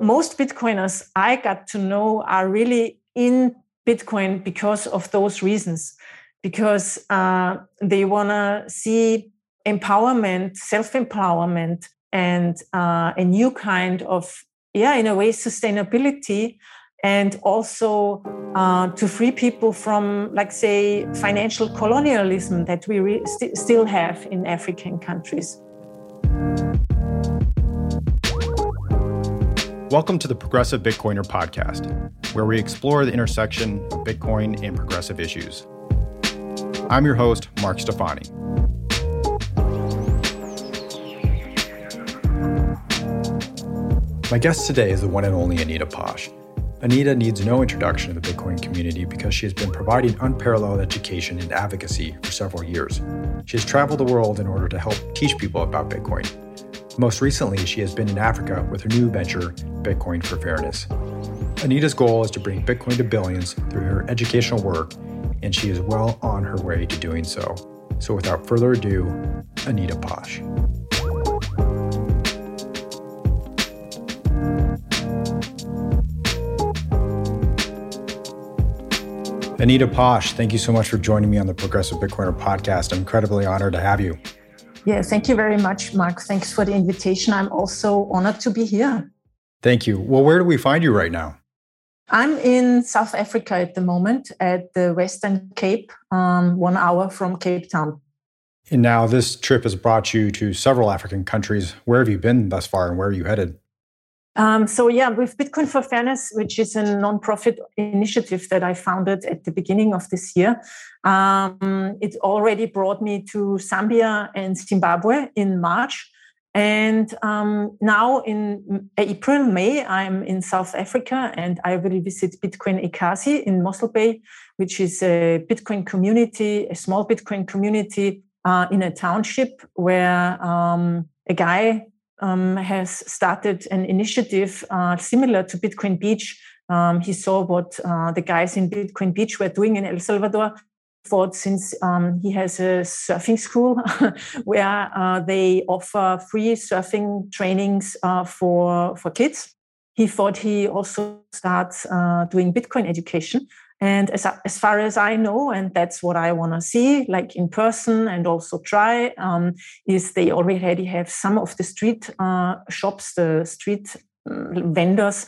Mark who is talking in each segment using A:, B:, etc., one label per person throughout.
A: most Bitcoiners I got to know are really in Bitcoin because of those reasons, because uh, they want to see empowerment, self empowerment, and uh, a new kind of, yeah, in a way, sustainability and also uh, to free people from, like, say, financial colonialism that we re- st- still have in African countries.
B: Welcome to the Progressive Bitcoiner podcast, where we explore the intersection of Bitcoin and progressive issues. I'm your host, Mark Stefani. My guest today is the one and only Anita Posch. Anita needs no introduction to the Bitcoin community because she has been providing unparalleled education and advocacy for several years. She has traveled the world in order to help teach people about Bitcoin most recently, she has been in Africa with her new venture, Bitcoin for Fairness. Anita's goal is to bring Bitcoin to billions through her educational work, and she is well on her way to doing so. So, without further ado, Anita Posch. Anita Posch, thank you so much for joining me on the Progressive Bitcoiner podcast. I'm incredibly honored to have you.
A: Yeah, thank you very much, Mark. Thanks for the invitation. I'm also honored to be here.
B: Thank you. Well, where do we find you right now?
A: I'm in South Africa at the moment at the Western Cape, um, one hour from Cape Town.
B: And now this trip has brought you to several African countries. Where have you been thus far and where are you headed?
A: Um, so yeah, with Bitcoin for Fairness, which is a nonprofit initiative that I founded at the beginning of this year, um, it already brought me to Zambia and Zimbabwe in March. And um, now in April, May, I'm in South Africa and I will visit Bitcoin Ekasi in Mossel Bay, which is a Bitcoin community, a small Bitcoin community uh, in a township where um, a guy um, has started an initiative uh, similar to Bitcoin Beach. Um, he saw what uh, the guys in Bitcoin Beach were doing in El Salvador. Thought since um, he has a surfing school where uh, they offer free surfing trainings uh, for for kids, he thought he also starts uh, doing Bitcoin education. And as, as far as I know, and that's what I want to see, like in person and also try, um, is they already have some of the street uh, shops, the street mm, vendors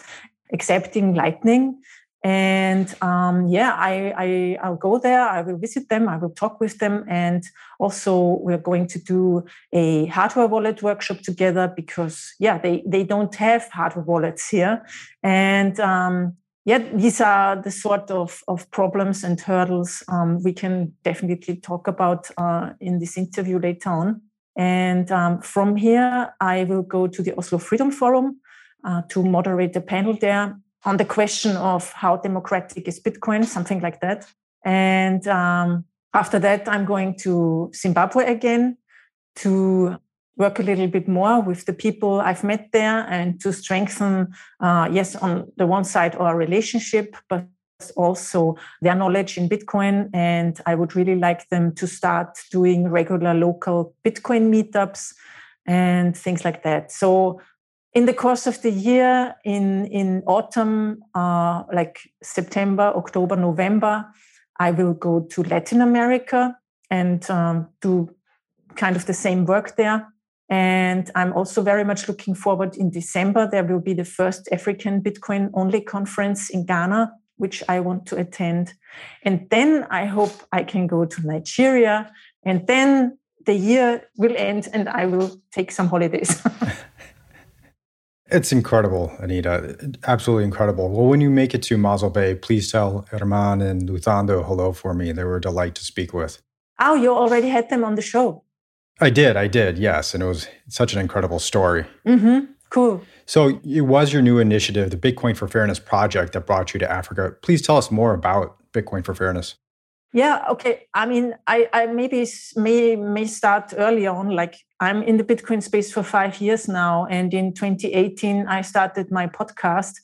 A: accepting Lightning. And um, yeah, I, I I'll go there. I will visit them. I will talk with them, and also we're going to do a hardware wallet workshop together because yeah, they they don't have hardware wallets here, and um, yeah, these are the sort of, of problems and hurdles um, we can definitely talk about uh, in this interview later on. And um, from here, I will go to the Oslo Freedom Forum uh, to moderate the panel there on the question of how democratic is Bitcoin, something like that. And um, after that, I'm going to Zimbabwe again to work a little bit more with the people I've met there and to strengthen, uh, yes, on the one side, our relationship, but also their knowledge in Bitcoin. And I would really like them to start doing regular local Bitcoin meetups and things like that. So, in the course of the year, in, in autumn, uh, like September, October, November, I will go to Latin America and um, do kind of the same work there. And I'm also very much looking forward in December. There will be the first African Bitcoin only conference in Ghana, which I want to attend. And then I hope I can go to Nigeria. And then the year will end and I will take some holidays.
B: it's incredible, Anita. Absolutely incredible. Well, when you make it to Mossel Bay, please tell Herman and Luthando hello for me. They were a delight to speak with.
A: Oh, you already had them on the show.
B: I did, I did, yes, and it was such an incredible story.
A: Mm-hmm. Cool.
B: So it was your new initiative, the Bitcoin for Fairness project, that brought you to Africa. Please tell us more about Bitcoin for Fairness.
A: Yeah. Okay. I mean, I, I maybe may may start early on. Like I'm in the Bitcoin space for five years now. And in 2018, I started my podcast.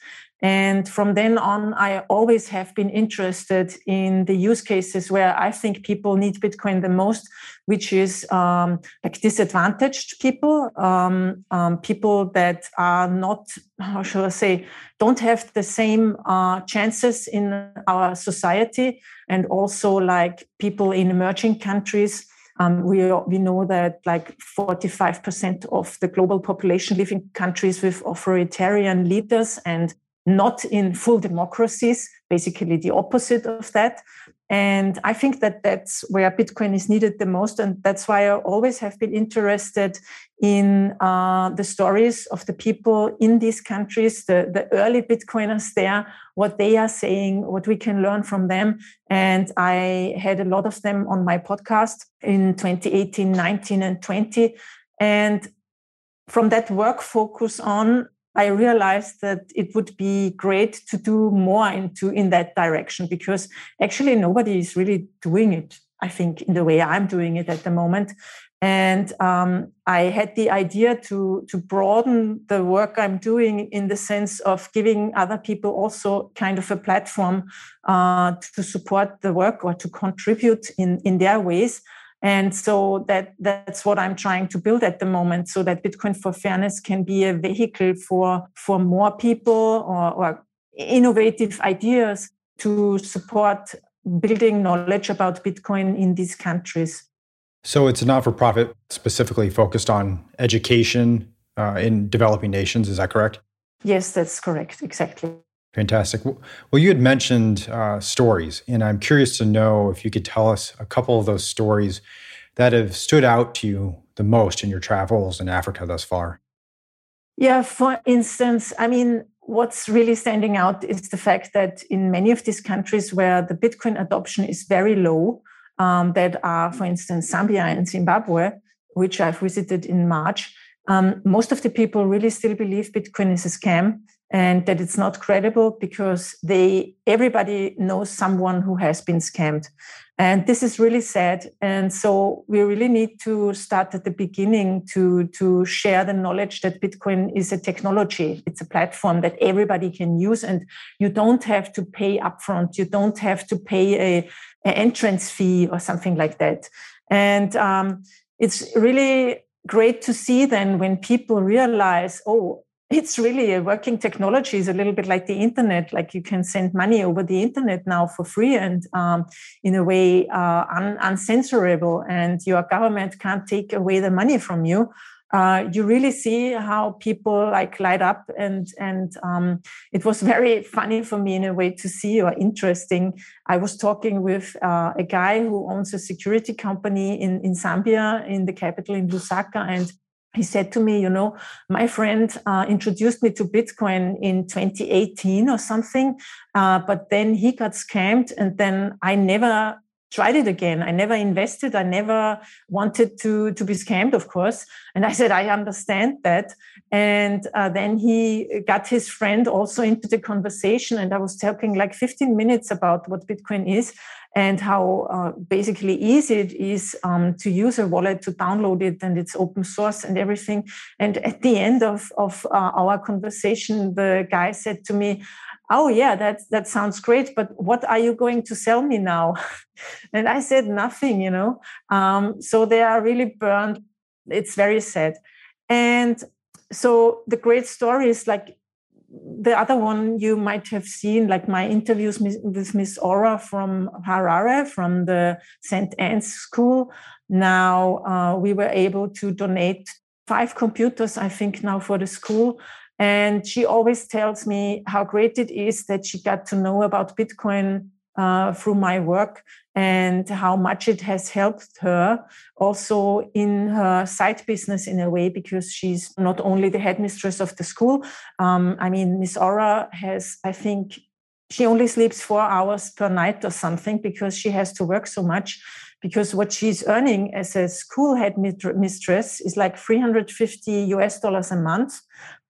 A: And from then on, I always have been interested in the use cases where I think people need Bitcoin the most, which is um, like disadvantaged people, um, um, people that are not, how shall I say, don't have the same uh, chances in our society, and also like people in emerging countries. Um, we, we know that like 45% of the global population live in countries with authoritarian leaders and not in full democracies, basically the opposite of that. And I think that that's where Bitcoin is needed the most. And that's why I always have been interested in uh, the stories of the people in these countries, the, the early Bitcoiners there, what they are saying, what we can learn from them. And I had a lot of them on my podcast in 2018, 19, and 20. And from that work focus on, I realized that it would be great to do more into in that direction because actually nobody is really doing it. I think in the way I'm doing it at the moment, and um, I had the idea to to broaden the work I'm doing in the sense of giving other people also kind of a platform uh, to support the work or to contribute in in their ways and so that that's what i'm trying to build at the moment so that bitcoin for fairness can be a vehicle for for more people or, or innovative ideas to support building knowledge about bitcoin in these countries.
B: So it's a not-for-profit specifically focused on education uh, in developing nations is that correct?
A: Yes that's correct. Exactly
B: Fantastic. Well, you had mentioned uh, stories, and I'm curious to know if you could tell us a couple of those stories that have stood out to you the most in your travels in Africa thus far.
A: Yeah, for instance, I mean, what's really standing out is the fact that in many of these countries where the Bitcoin adoption is very low, um, that are, for instance, Zambia and Zimbabwe, which I've visited in March, um, most of the people really still believe Bitcoin is a scam and that it's not credible because they everybody knows someone who has been scammed. And this is really sad. And so we really need to start at the beginning to to share the knowledge that bitcoin is a technology. It's a platform that everybody can use. And you don't have to pay upfront. You don't have to pay a, a entrance fee or something like that. And um, it's really great to see then when people realize oh it's really a working technology is a little bit like the internet like you can send money over the internet now for free and um, in a way uh, un- uncensorable and your government can't take away the money from you. Uh, you really see how people like light up and and um, it was very funny for me in a way to see or interesting. I was talking with uh, a guy who owns a security company in in zambia in the capital in lusaka and he said to me, you know, my friend uh, introduced me to Bitcoin in 2018 or something, uh, but then he got scammed, and then I never tried it again. I never invested. I never wanted to to be scammed, of course. And I said, I understand that. And uh, then he got his friend also into the conversation, and I was talking like 15 minutes about what Bitcoin is and how uh, basically easy it is um, to use a wallet to download it and it's open source and everything. And at the end of, of uh, our conversation the guy said to me oh yeah that that sounds great but what are you going to sell me now? And i said nothing you know. Um, so they are really burned. It's very sad. And so the great story is like the other one you might have seen, like my interviews with Miss Aura from Harare, from the St. Anne's School. Now uh, we were able to donate five computers, I think, now for the school. And she always tells me how great it is that she got to know about Bitcoin uh, through my work and how much it has helped her also in her side business in a way because she's not only the headmistress of the school. Um, i mean miss aura has i think she only sleeps four hours per night or something because she has to work so much because what she's earning as a school head mistress is like 350 US dollars a month.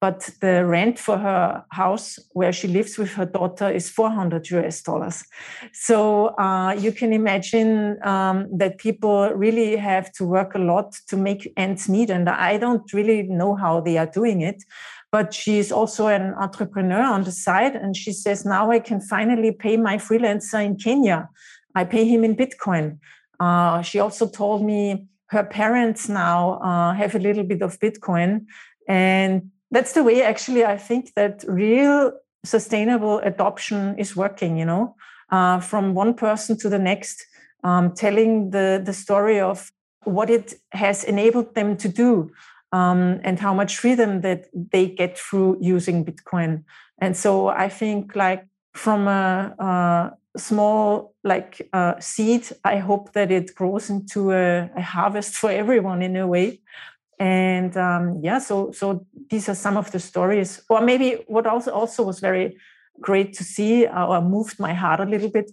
A: But the rent for her house where she lives with her daughter is 400 US dollars. So uh, you can imagine um, that people really have to work a lot to make ends meet. And I don't really know how they are doing it but she's also an entrepreneur on the side. And she says, now I can finally pay my freelancer in Kenya. I pay him in Bitcoin. Uh, she also told me her parents now uh, have a little bit of Bitcoin. And that's the way, actually, I think that real sustainable adoption is working, you know, uh, from one person to the next, um, telling the, the story of what it has enabled them to do um, and how much freedom that they get through using Bitcoin. And so I think like from a, a small like uh, seed, I hope that it grows into a, a, harvest for everyone in a way. And um, yeah, so so these are some of the stories. Or maybe what also also was very great to see uh, or moved my heart a little bit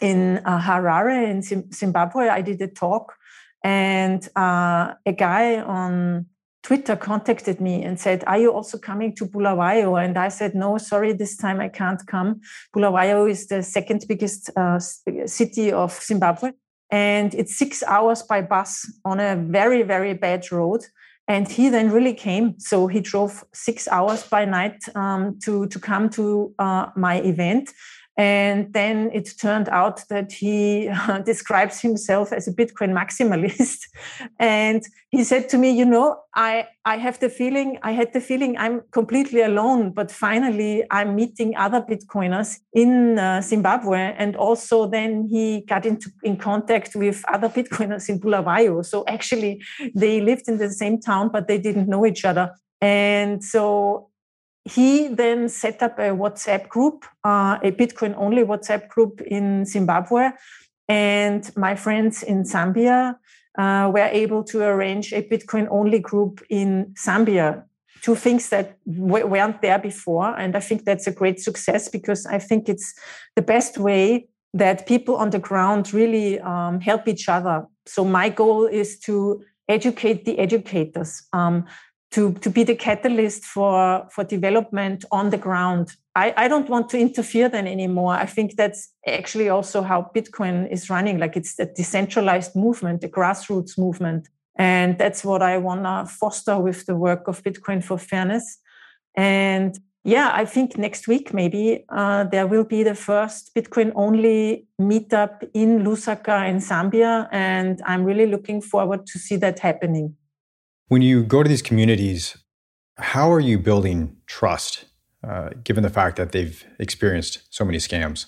A: in uh, Harare in Zimbabwe. I did a talk, and uh, a guy on Twitter contacted me and said, Are you also coming to Bulawayo? And I said, No, sorry, this time I can't come. Bulawayo is the second biggest uh, city of Zimbabwe. And it's six hours by bus on a very, very bad road. And he then really came. So he drove six hours by night um, to, to come to uh, my event. And then it turned out that he describes himself as a Bitcoin maximalist. and he said to me, you know, I, I have the feeling, I had the feeling I'm completely alone, but finally I'm meeting other Bitcoiners in uh, Zimbabwe. And also then he got into in contact with other Bitcoiners in Bulawayo. So actually they lived in the same town, but they didn't know each other. And so he then set up a WhatsApp group, uh, a Bitcoin only WhatsApp group in Zimbabwe. And my friends in Zambia uh, were able to arrange a Bitcoin only group in Zambia. Two things that weren't there before. And I think that's a great success because I think it's the best way that people on the ground really um, help each other. So my goal is to educate the educators. Um, to, to be the catalyst for, for development on the ground. I, I don't want to interfere then anymore. I think that's actually also how Bitcoin is running. Like it's a decentralized movement, a grassroots movement. And that's what I want to foster with the work of Bitcoin for Fairness. And yeah, I think next week maybe uh, there will be the first Bitcoin only meetup in Lusaka in Zambia. And I'm really looking forward to see that happening.
B: When you go to these communities, how are you building trust, uh, given the fact that they've experienced so many scams?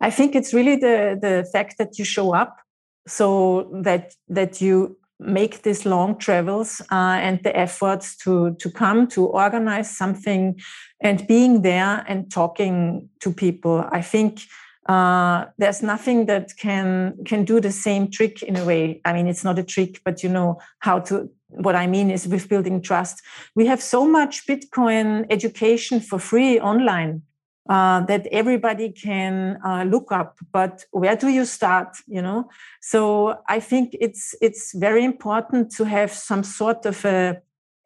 A: I think it's really the the fact that you show up, so that that you make these long travels uh, and the efforts to to come to organize something, and being there and talking to people. I think uh, there's nothing that can can do the same trick in a way. I mean, it's not a trick, but you know how to. What I mean is with building trust. We have so much Bitcoin education for free online uh, that everybody can uh, look up. But where do you start? You know. So I think it's it's very important to have some sort of a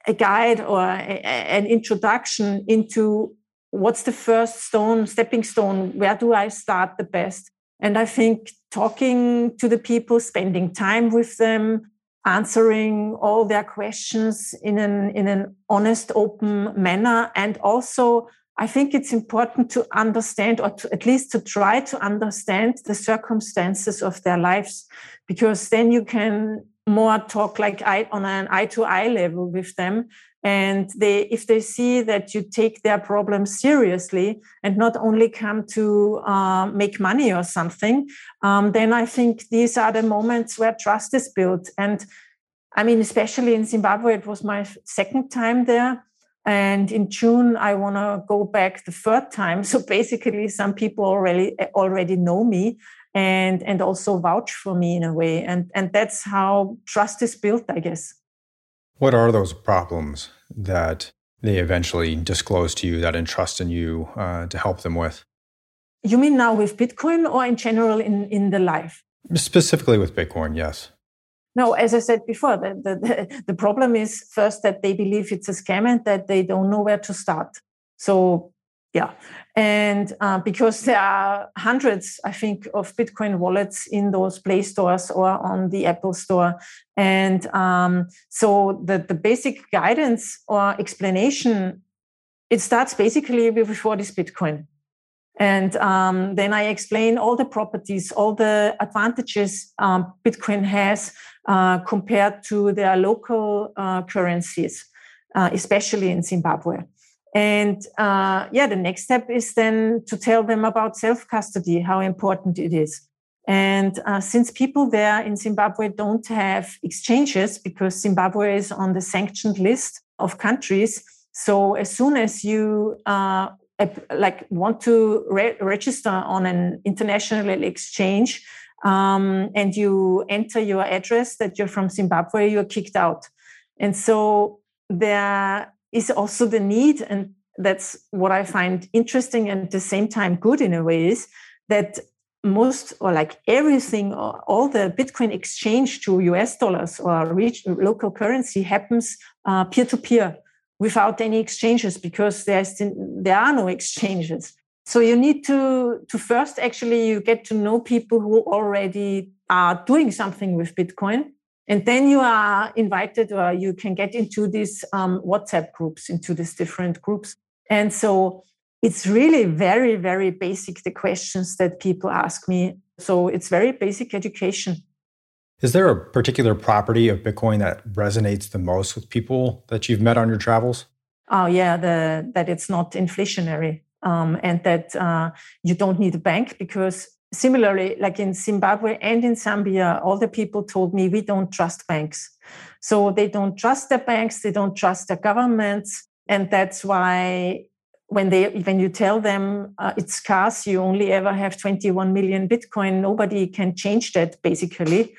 A: a guide or a, an introduction into what's the first stone, stepping stone? Where do I start the best? And I think talking to the people, spending time with them, answering all their questions in an in an honest, open manner, and also I think it's important to understand, or to, at least to try to understand the circumstances of their lives, because then you can more talk like eye, on an eye to eye level with them and they if they see that you take their problems seriously and not only come to uh, make money or something um, then i think these are the moments where trust is built. And i mean especially in zimbabwe it was my second time there. And in june i want to go back the third time. So basically some people already already know me and and also vouch for me in a way. And and that's how trust is built i guess
B: what are those problems that they eventually disclose to you that entrust in you uh, to help them with?
A: You mean now with Bitcoin or in general in, in the life?
B: Specifically with Bitcoin, yes.
A: No, as I said before, the, the, the problem is first that they believe it's a scam and that they don't know where to start. So, yeah. And uh, because there are hundreds, I think, of Bitcoin wallets in those Play stores or on the Apple Store. And um, so the, the basic guidance or explanation, it starts basically with what is Bitcoin. And um, then I explain all the properties, all the advantages um, Bitcoin has uh, compared to their local uh, currencies, uh, especially in Zimbabwe. And uh, yeah, the next step is then to tell them about self custody, how important it is. And uh, since people there in Zimbabwe don't have exchanges because Zimbabwe is on the sanctioned list of countries, so as soon as you uh, like want to re- register on an international exchange um, and you enter your address that you're from Zimbabwe, you're kicked out. And so there is also the need, and that's what I find interesting and at the same time good in a way, is that most or like everything, or all the Bitcoin exchange to US dollars or local currency happens peer to peer without any exchanges because there's there are no exchanges. So you need to to first actually you get to know people who already are doing something with Bitcoin, and then you are invited or you can get into these um, WhatsApp groups, into these different groups, and so it's really very very basic the questions that people ask me. So it's very basic education.
B: Is there a particular property of Bitcoin that resonates the most with people that you've met on your travels?
A: Oh yeah, the, that it's not inflationary um, and that uh, you don't need a bank because similarly, like in Zimbabwe and in Zambia, all the people told me we don't trust banks. So they don't trust the banks, they don't trust the governments, and that's why when they when you tell them uh, it's scarce, you only ever have 21 million Bitcoin. Nobody can change that basically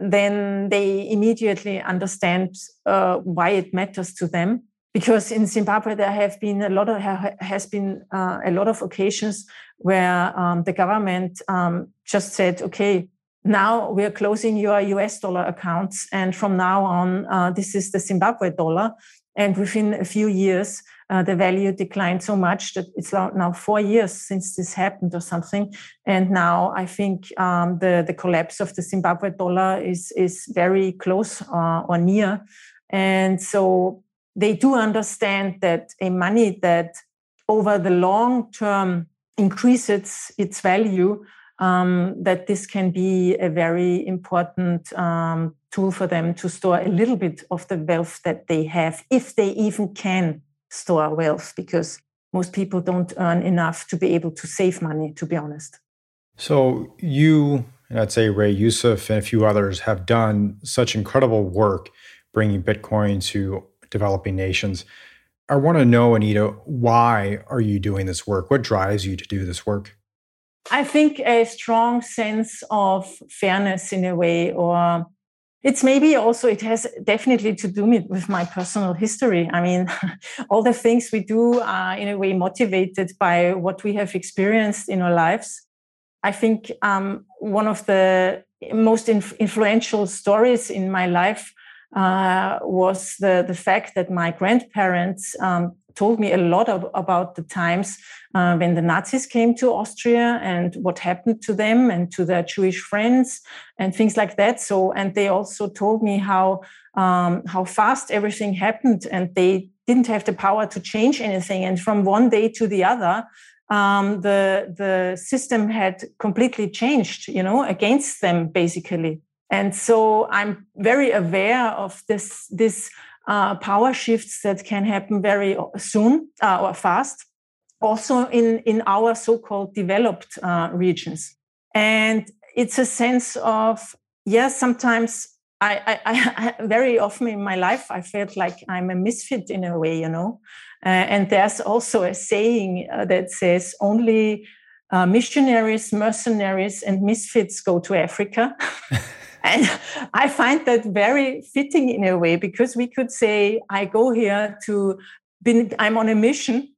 A: then they immediately understand uh, why it matters to them. Because in Zimbabwe there have been a lot of has been uh, a lot of occasions where um, the government um, just said, "Okay, now we are closing your US dollar accounts, and from now on, uh, this is the Zimbabwe dollar." And within a few years, uh, the value declined so much that it's now four years since this happened or something. And now I think um, the, the collapse of the Zimbabwe dollar is, is very close uh, or near. And so they do understand that a money that over the long term increases its value, um, that this can be a very important um, tool for them to store a little bit of the wealth that they have, if they even can store wealth, because most people don't earn enough to be able to save money, to be honest.
B: So, you, and I'd say Ray Youssef and a few others, have done such incredible work bringing Bitcoin to developing nations. I want to know, Anita, why are you doing this work? What drives you to do this work?
A: I think a strong sense of fairness in a way, or it's maybe also it has definitely to do with my personal history i mean all the things we do are in a way motivated by what we have experienced in our lives i think um, one of the most inf- influential stories in my life uh, was the, the fact that my grandparents um, told me a lot of, about the times uh, when the Nazis came to Austria and what happened to them and to their Jewish friends and things like that. So, and they also told me how um, how fast everything happened, and they didn't have the power to change anything. And from one day to the other, um, the the system had completely changed. You know, against them basically. And so I'm very aware of this this uh, power shifts that can happen very soon uh, or fast, also in, in our so called developed uh, regions. And it's a sense of, yes, sometimes I, I, I, very often in my life, I felt like I'm a misfit in a way, you know. Uh, and there's also a saying uh, that says only uh, missionaries, mercenaries, and misfits go to Africa. And I find that very fitting in a way because we could say, I go here to, be, I'm on a mission.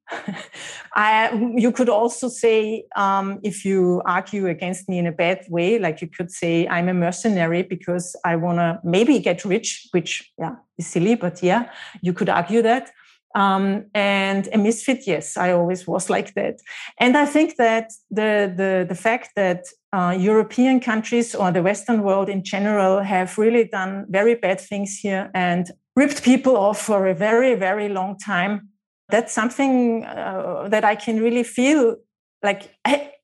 A: I, you could also say, um, if you argue against me in a bad way, like you could say, I'm a mercenary because I want to maybe get rich, which, yeah, is silly, but yeah, you could argue that. Um, and a misfit, yes, I always was like that. And I think that the, the, the fact that uh, European countries or the Western world in general have really done very bad things here and ripped people off for a very, very long time that's something uh, that I can really feel like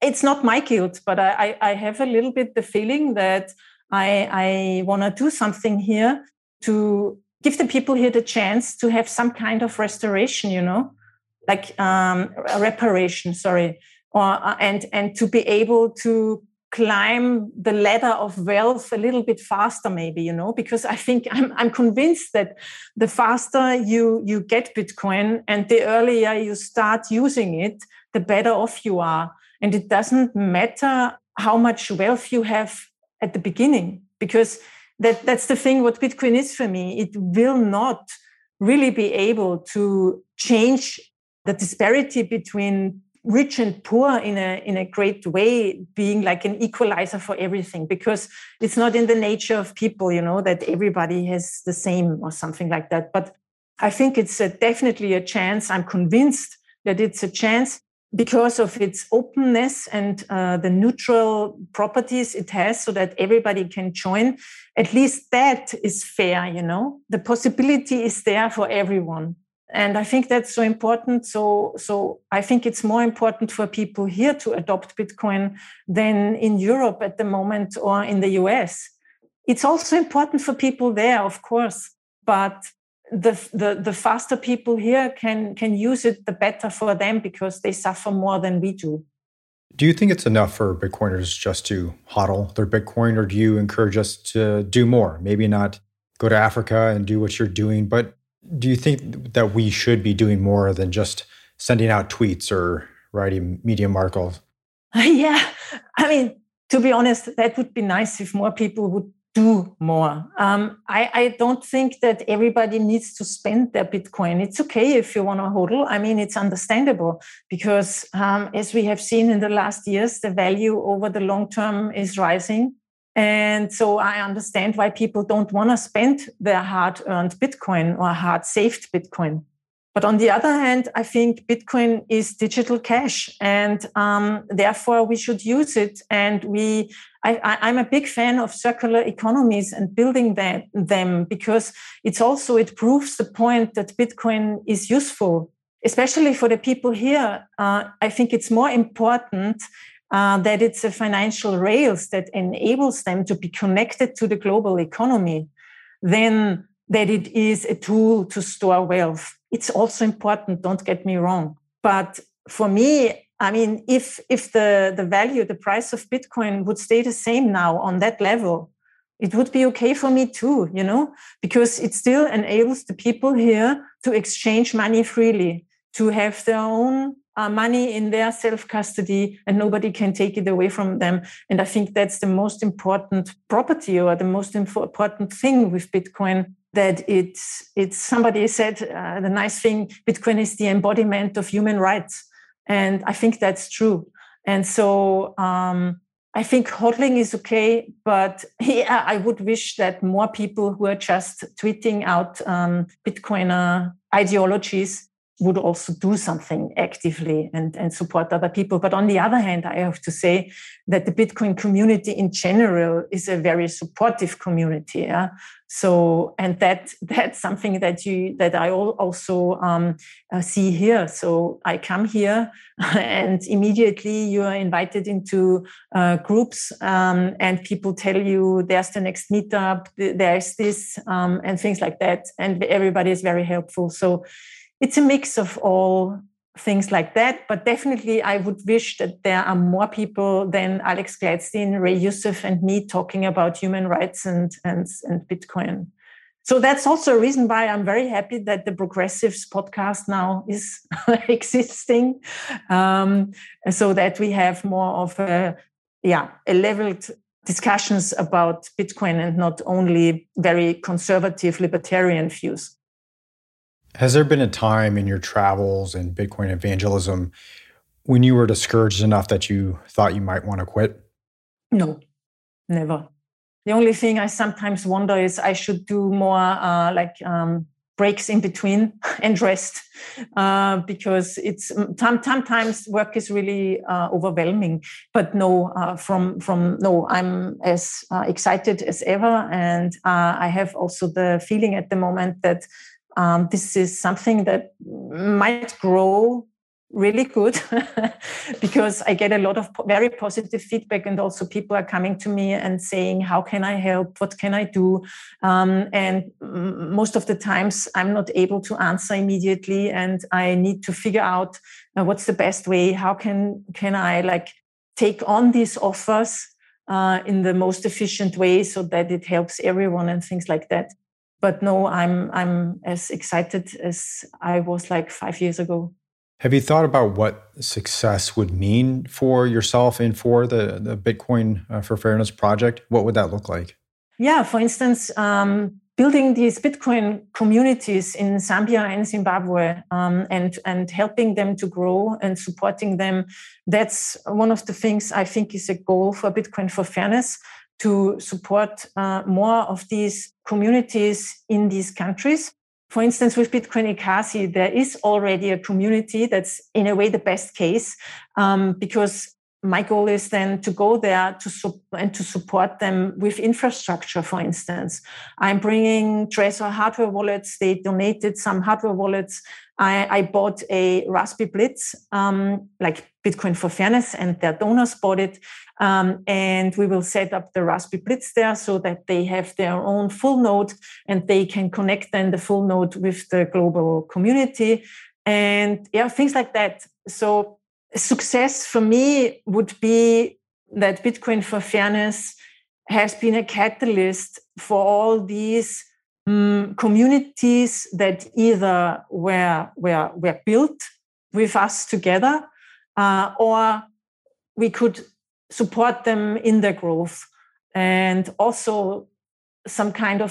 A: it's not my guilt, but I, I have a little bit the feeling that I, I want to do something here to give the people here the chance to have some kind of restoration, you know, like um, reparation, sorry, or uh, and and to be able to climb the ladder of wealth a little bit faster maybe you know because i think i'm, I'm convinced that the faster you you get bitcoin and the earlier you start using it the better off you are. And it doesn't matter how much wealth you have at the beginning because that that's the thing what bitcoin is for me it will not really be able to change the disparity between rich and poor in a in a great way being like an equalizer for everything because it's not in the nature of people you know that everybody has the same or something like that. But i think it's a, definitely a chance. I'm convinced that it's a chance because of its openness and uh, the neutral properties it has so that everybody can join at least that is fair you know? The possibility is there for everyone. And i think that's so important. So so i think it's more important for people here to adopt bitcoin than in europe at the moment or in the us it's also important for people there of course but the, the, the faster people here can can use it the better for them because they suffer more than we do
B: do you think it's enough for bitcoiners just to hodl their bitcoin or do you encourage us to do more maybe not go to africa and do what you're doing but do you think that we should be doing more than just sending out tweets or writing medium articles?
A: Yeah, I mean, to be honest, that would be nice if more people would do more. Um, I, I, don't think that everybody needs to spend their Bitcoin. It's okay if you want to hodl. I mean, it's understandable because, um, as we have seen in the last years, the value over the long term is rising. And so I understand why people don't want to spend their hard earned Bitcoin or hard saved Bitcoin. But on the other hand, I think Bitcoin is digital cash, and um, therefore we should use it. And we, I, am a big fan of circular economies and building that, them because it's also it proves the point that Bitcoin is useful, especially for the people here. Uh, I think it's more important uh, that it's a financial rails that enables them to be connected to the global economy, than that it is a tool to store wealth. It's also important, don't get me wrong. But for me, I mean, if if the, the value, the price of Bitcoin would stay the same now on that level, it would be okay for me too, you know, because it still enables the people here to exchange money freely, to have their own uh, money in their self custody and nobody can take it away from them. And I think that's the most important property or the most important thing with Bitcoin that it's, it's somebody said uh, the nice thing Bitcoin is the embodiment of human rights. And I think that's true. And so, um, I think hodling is okay, but yeah, I would wish that more people who are just tweeting out um, ideologies would also do something actively and, and support other people. But on the other hand, I have to say that the Bitcoin community in general is a very supportive community. Yeah? So, and that that's something that you that I also um, uh, see here. So I come here, and immediately you are invited into uh, groups, um, and people tell you there's the next meetup, there's this, um, and things like that, and everybody is very helpful. So it's a mix of all things like that. But definitely, I would wish that there are more people than Alex Gladstein, Ray Youssef, and me talking about human rights and, and, and Bitcoin. So that's also a reason why I'm very happy that the Progressives podcast now is existing, um, so that we have more of a yeah a leveled discussions about Bitcoin and not only very conservative libertarian views.
B: Has there been a time in your travels and Bitcoin evangelism when you were discouraged enough that you thought you might want to quit?
A: No, never. The only thing I sometimes wonder is I should do more uh, like um, breaks in between and rest uh, because it's sometimes work is really uh, overwhelming but no uh, from from no i'm as uh, excited as ever and uh, i have also the feeling at the moment that um, this is something that might grow really good because I get a lot of very positive feedback, and also people are coming to me and saying, "How can I help? What can I do?" Um, and most of the times, I'm not able to answer immediately, and I need to figure out uh, what's the best way. How can can I like take on these offers uh, in the most efficient way so that it helps everyone and things like that. But no, I'm I'm as excited as I was like five years ago.
B: Have you thought about what success would mean for yourself and for the, the Bitcoin uh, for Fairness project? What would that look like?
A: Yeah, for instance, um, building these Bitcoin communities in Zambia and Zimbabwe um, and, and helping them to grow and supporting them. That's one of the things I think is a goal for Bitcoin for Fairness to support uh, more of these communities in these countries for instance, with Bitcoin Ekasi, there is already a community that's in a way the best case um, because my goal is then to go there to su- and to support them with infrastructure, for instance. I'm bringing Trezor hardware wallets. They donated some hardware wallets. I, I bought a Raspberry Blitz, um, like Bitcoin for Fairness, and their donors bought it. Um, and we will set up the Raspberry Blitz there so that they have their own full node and they can connect then the full node with the global community and yeah, things like that. So success for me would be that Bitcoin for Fairness has been a catalyst for all these um, communities that either were, were, were built with us together uh, or we could support them in their growth. And also, some kind of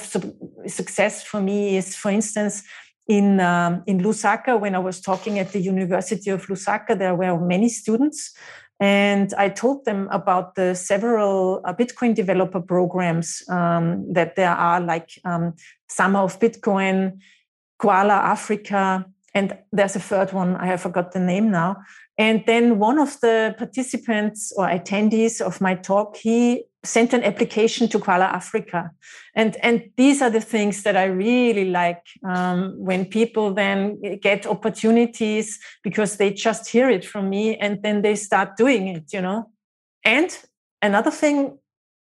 A: success for me is, for instance, in um, in Lusaka, when I was talking at the University of Lusaka, there were many students, and I told them about the several uh, Bitcoin developer programs um, that there are, like um, Summer of Bitcoin, Qala Africa, and there's a third one I have forgot the name now. And then one of the participants or attendees of my talk, he sent an application to Qala Africa. And, and these are the things that I really like um, when people then get opportunities because they just hear it from me and then they start doing it, you know. And another thing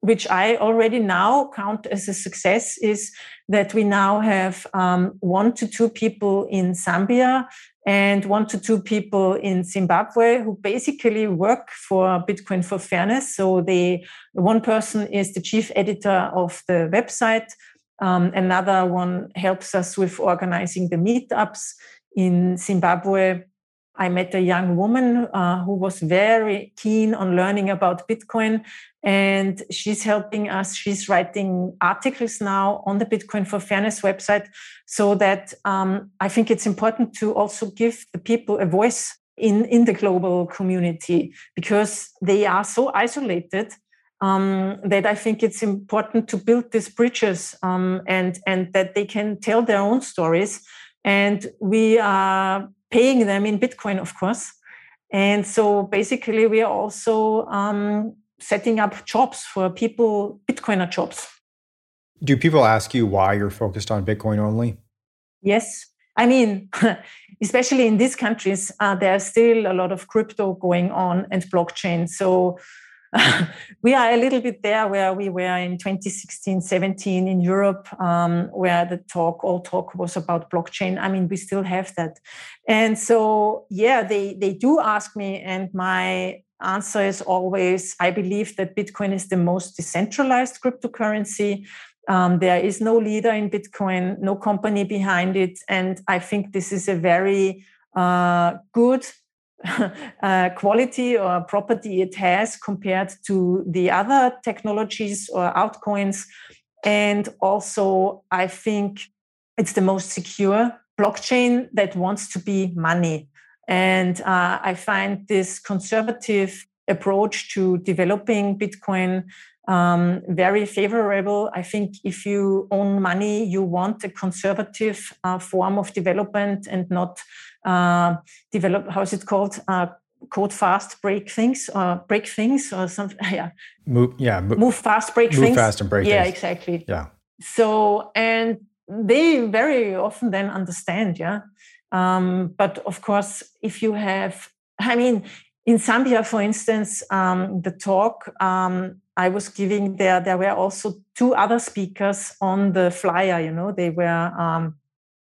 A: which I already now count as a success is that we now have um, one to two people in Zambia and one to two people in Zimbabwe who basically work for Bitcoin for Fairness. So the one person is the chief editor of the website. Um, another one helps us with organizing the meetups in Zimbabwe. I met a young woman uh, who was very keen on learning about Bitcoin, and she's helping us. She's writing articles now on the Bitcoin for Fairness website, so that um, I think it's important to also give the people a voice in, in the global community because they are so isolated um, that I think it's important to build these bridges um, and, and that they can tell their own stories. And we are paying them in Bitcoin, of course. And so basically, we are also um, setting up jobs for people, Bitcoiner jobs.
B: Do people ask you why you're focused on Bitcoin only?
A: Yes. I mean, especially in these countries, uh, there's still a lot of crypto going on and blockchain. So we are a little bit there where we were in 2016, 17 in Europe, um, where the talk, all talk was about blockchain. I mean, we still have that. And so, yeah, they, they do ask me, and my answer is always I believe that Bitcoin is the most decentralized cryptocurrency. Um, there is no leader in Bitcoin, no company behind it. And I think this is a very uh, good uh, quality or property it has compared to the other technologies or altcoins. And also, I think it's the most secure blockchain that wants to be money. And uh, I find this conservative approach to developing Bitcoin um, very favorable. I think if you own money, you want a conservative uh, form of development and not uh, develop. How's it called? Uh, code fast, break things, or break things, or something. Yeah.
B: Move. Yeah.
A: Move, move fast, break
B: move
A: things.
B: Move fast and break.
A: Yeah,
B: things.
A: exactly.
B: Yeah.
A: So and they very often then understand. Yeah. Um, but of course, if you have, I mean, in Zambia, for instance, um, the talk um, I was giving there, there were also two other speakers on the flyer. You know, they were um,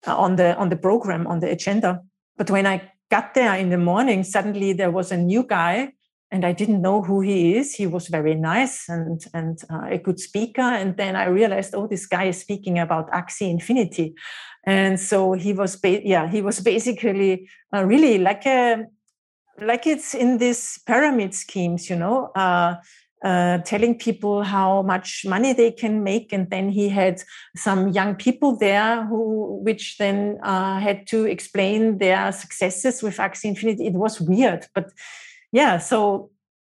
A: on the on the program on the agenda. But when I got there in the morning, suddenly there was a new guy, and I didn't know who he is. He was very nice and and uh, a good speaker. And then I realized, oh, this guy is speaking about Axie Infinity, and so he was, ba- yeah, he was basically uh, really like a like it's in these pyramid schemes, you know, uh, uh, telling people how much money they can make, and then he had some young people there who, which then uh, had to explain their successes with Axie Infinity. It was weird, but yeah. So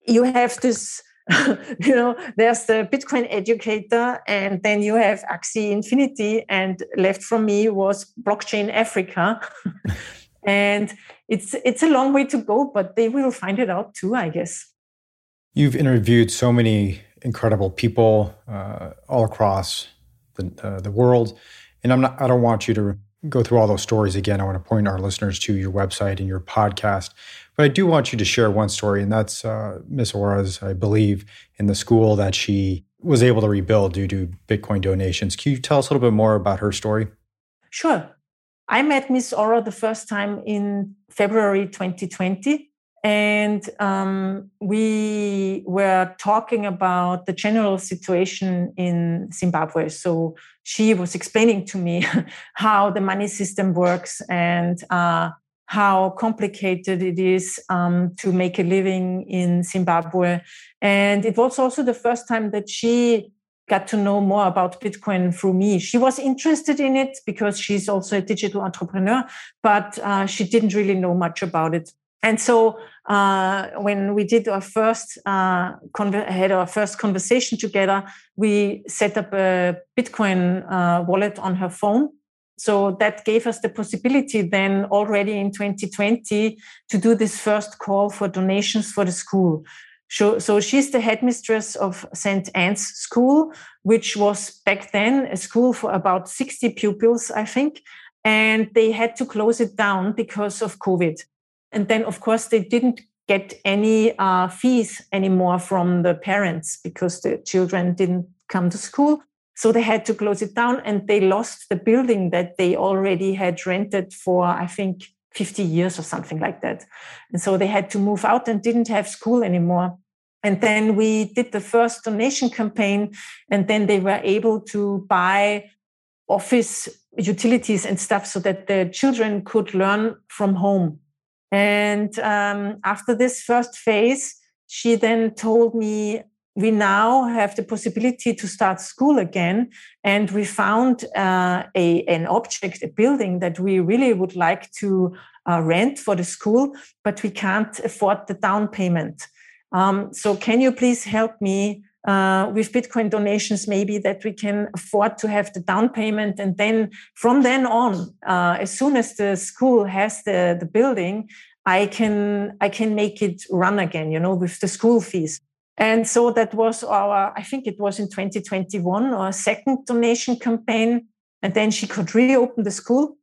A: you have this. you know, there's the Bitcoin educator, and then you have Axie Infinity, and left from me was Blockchain Africa. and it's it's a long way to go, but they will find it out too, I guess.
B: You've interviewed so many incredible people uh, all across the uh, the world, and I'm not. I don't want you to go through all those stories again. I want to point our listeners to your website and your podcast. But I do want you to share one story, and that's uh, Miss Aura's, I believe, in the school that she was able to rebuild due to Bitcoin donations. Can you tell us a little bit more about her story?
A: Sure. I met Miss Aura the first time in February 2020. And um, we were talking about the general situation in Zimbabwe. So she was explaining to me how the money system works and uh, how complicated it is um, to make a living in Zimbabwe. And it was also the first time that she got to know more about Bitcoin through me. She was interested in it because she's also a digital entrepreneur, but uh, she didn't really know much about it. And so uh, when we did our first uh, had our first conversation together, we set up a Bitcoin uh, wallet on her phone. So that gave us the possibility then already in 2020 to do this first call for donations for the school. So, so she's the headmistress of St. Anne's School, which was back then a school for about 60 pupils, I think. And they had to close it down because of COVID. And then, of course, they didn't get any uh, fees anymore from the parents because the children didn't come to school. So they had to close it down and they lost the building that they already had rented for, I think, 50 years or something like that. And so they had to move out and didn't have school anymore. And then we did the first donation campaign, and then they were able to buy office utilities and stuff so that the children could learn from home. And um, after this first phase, she then told me, we now have the possibility to start school again. And we found uh, a, an object, a building that we really would like to uh, rent for the school, but we can't afford the down payment. Um, so, can you please help me uh, with Bitcoin donations, maybe that we can afford to have the down payment. And then from then on, uh, as soon as the school has the, the building, I can I can make it run again, you know, with the school fees. And so that was our, I think it was in 2021, our second donation campaign. And then she could reopen the school.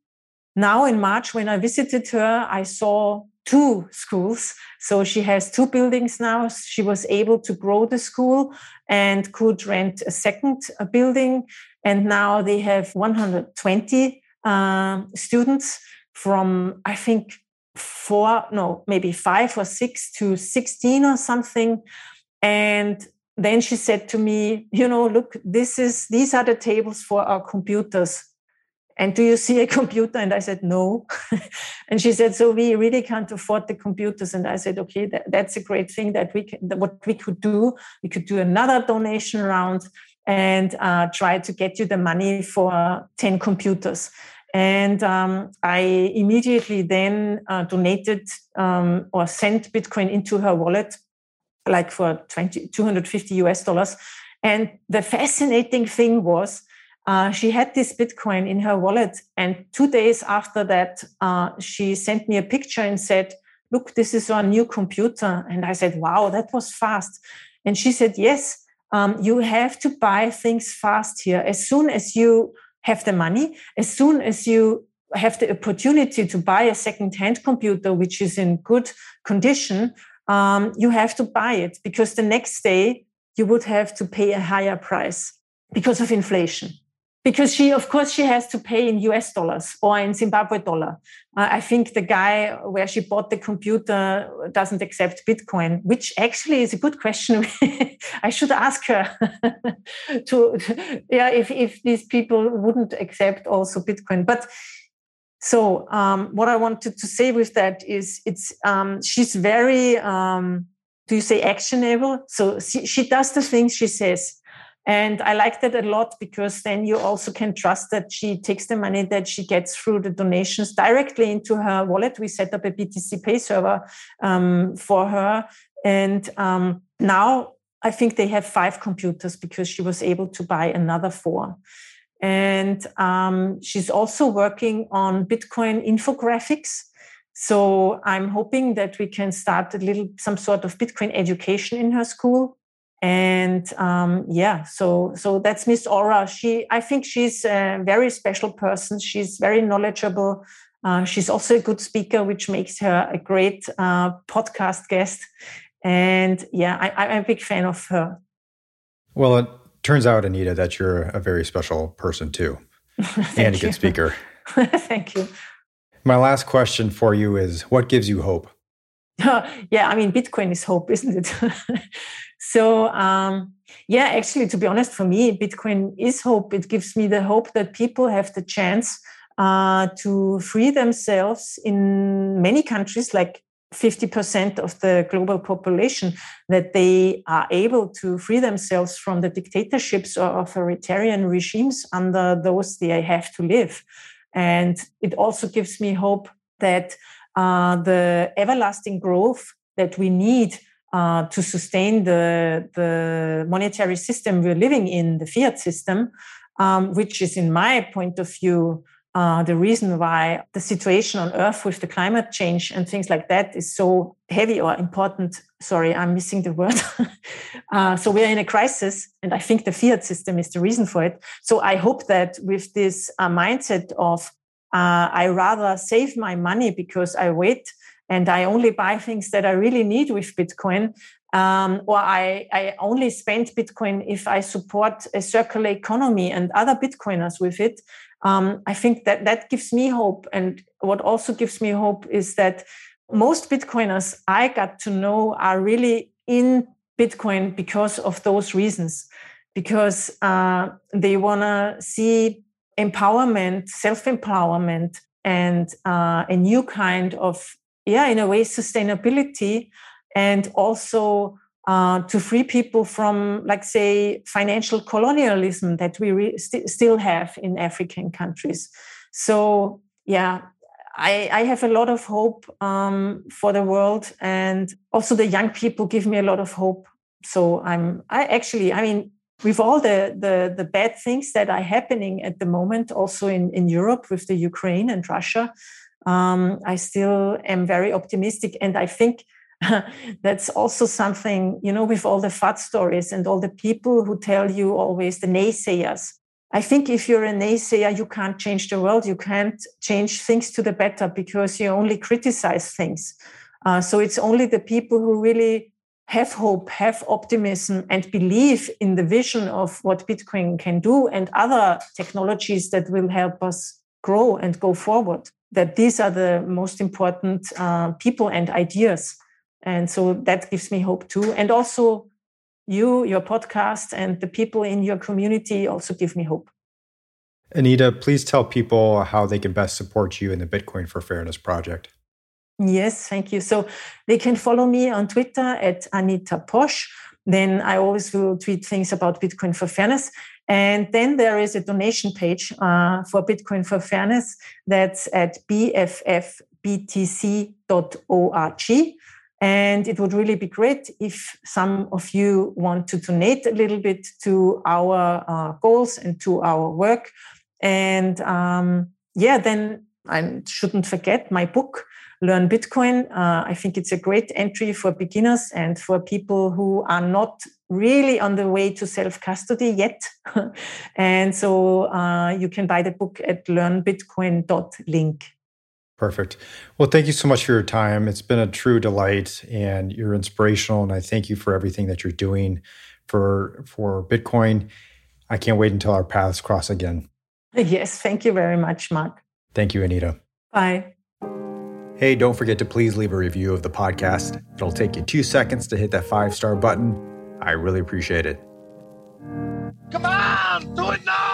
A: Now in March, when I visited her, I saw two schools. So she has two buildings now. She was able to grow the school and could rent a second uh, building. And now they have 120 uh, students from, I think, four, no, maybe five or six to 16 or something. And then she said to me, you know, look, this is, these are the tables for our computers. And do you see a computer? And i said no. And she said so we really can't afford the computers. And i said okay that, that's a great thing that we can what we could do. We could do another donation round and uh, try to get you the money for 10 computers. And um, I immediately then uh, donated um, or sent Bitcoin into her wallet, like for 20, 250 US dollars. And the fascinating thing was uh, she had this Bitcoin in her wallet. And two days after that, uh, she sent me a picture and said, Look, this is our new computer. And I said, Wow, that was fast. And she said, Yes, um, you have to buy things fast here. As soon as you have the money, as soon as you have the opportunity to buy a second-hand computer which is in good condition, um, you have to buy it because the next day you would have to pay a higher price because of inflation. Because she of course she has to pay in us dollars or in zimbabwe dollar. Uh, i think the guy where she bought the computer doesn't accept bitcoin which actually is a good question. I should ask her to yeah if, if these people wouldn't accept also bitcoin. But so um, what i wanted to say with that is it's um, she's very um, do you say actionable so she, she does the things she says and I like that a lot because then you also can trust that she takes the money that she gets through the donations directly into her wallet. We set up a BTCPay Server um, for her. And um, now I think they have five computers because she was able to buy another four. And um, she's also working on Bitcoin infographics. So I'm hoping that we can start a little, some sort of Bitcoin education in her school. And um, yeah so so that's miss aura. She i think she's a very special person. She's very knowledgeable. Uh, she's also a good speaker which makes her a great uh, podcast guest. And yeah I, i'm a big fan of her.
B: Well it turns out anita that you're a very special person too. And a good speaker.
A: Thank you.
B: My last question for you is what gives you hope?
A: Yeah i mean bitcoin is hope isn't it? So, um, yeah, actually, to be honest, for me, Bitcoin is hope. It gives me the hope that people have the chance uh, to free themselves in many countries, like 50% of the global population, that they are able to free themselves from the dictatorships or authoritarian regimes under those they have to live. And it also gives me hope that uh, the everlasting growth that we need uh, to sustain the, the monetary system we're living in, the fiat system, um, which is, in my point of view, uh, the reason why the situation on Earth with the climate change and things like that is so heavy or important. Sorry, I'm missing the word. uh, so we're in a crisis, and I think the fiat system is the reason for it. So I hope that with this uh, mindset of uh, I rather save my money because I wait and I only buy things that I really need with Bitcoin. Um, or I, I only spend Bitcoin if I support a circular economy and other Bitcoiners with it. Um, I think that that gives me hope. And what also gives me hope is that most Bitcoiners I got to know are really in Bitcoin because of those reasons, because uh, they want to see empowerment, self empowerment, and uh, a new kind of yeah, in a way, sustainability and also uh, to free people from, like, say, financial colonialism that we re- st- still have in African countries. So, yeah, I, I have a lot of hope um, for the world, and also the young people give me a lot of hope. So I'm, I actually, I mean, with all the, the the bad things that are happening at the moment, also in in Europe with the Ukraine and Russia, um, I still am very optimistic. And I think that's also something, you know, with all the FUD stories and all the people who tell you always the naysayers. I think if you're a naysayer, you can't change the world. You can't change things to the better because you only criticize things. Uh, so it's only the people who really have hope, have optimism, and believe in the vision of what Bitcoin can do and other technologies that will help us grow and go forward that these are the most important uh, people and ideas. And so that gives me hope too. And also, you, your podcast, and the people in your community also give me hope.
B: Anita, please tell people how they can best support you in the Bitcoin for Fairness project.
A: Yes, thank you. So they can follow me on Twitter at Anita Posch Then I always will tweet things about Bitcoin for Fairness. And then there is a donation page uh, for Bitcoin for Fairness that's at bffbtc.org. And it would really be great if some of you want to donate a little bit to our uh, goals and to our work. And um, yeah, then I shouldn't forget my book, Learn Bitcoin. Uh, I think it's a great entry for beginners and for people who are not really on the way to self custody yet. and so uh, you can buy the book at learnbitcoin.link.
B: Perfect. Well, thank you so much for your time. It's been a true delight and you're inspirational. And I thank you for everything that you're doing for for Bitcoin. I can't wait until our paths cross again.
A: Yes, thank you very much, Mark.
B: Thank you, Anita.
A: Bye.
B: Hey, don't forget to please leave a review of the podcast. It'll take you two seconds to hit that five star button. I really appreciate it.
C: Come on, do it now!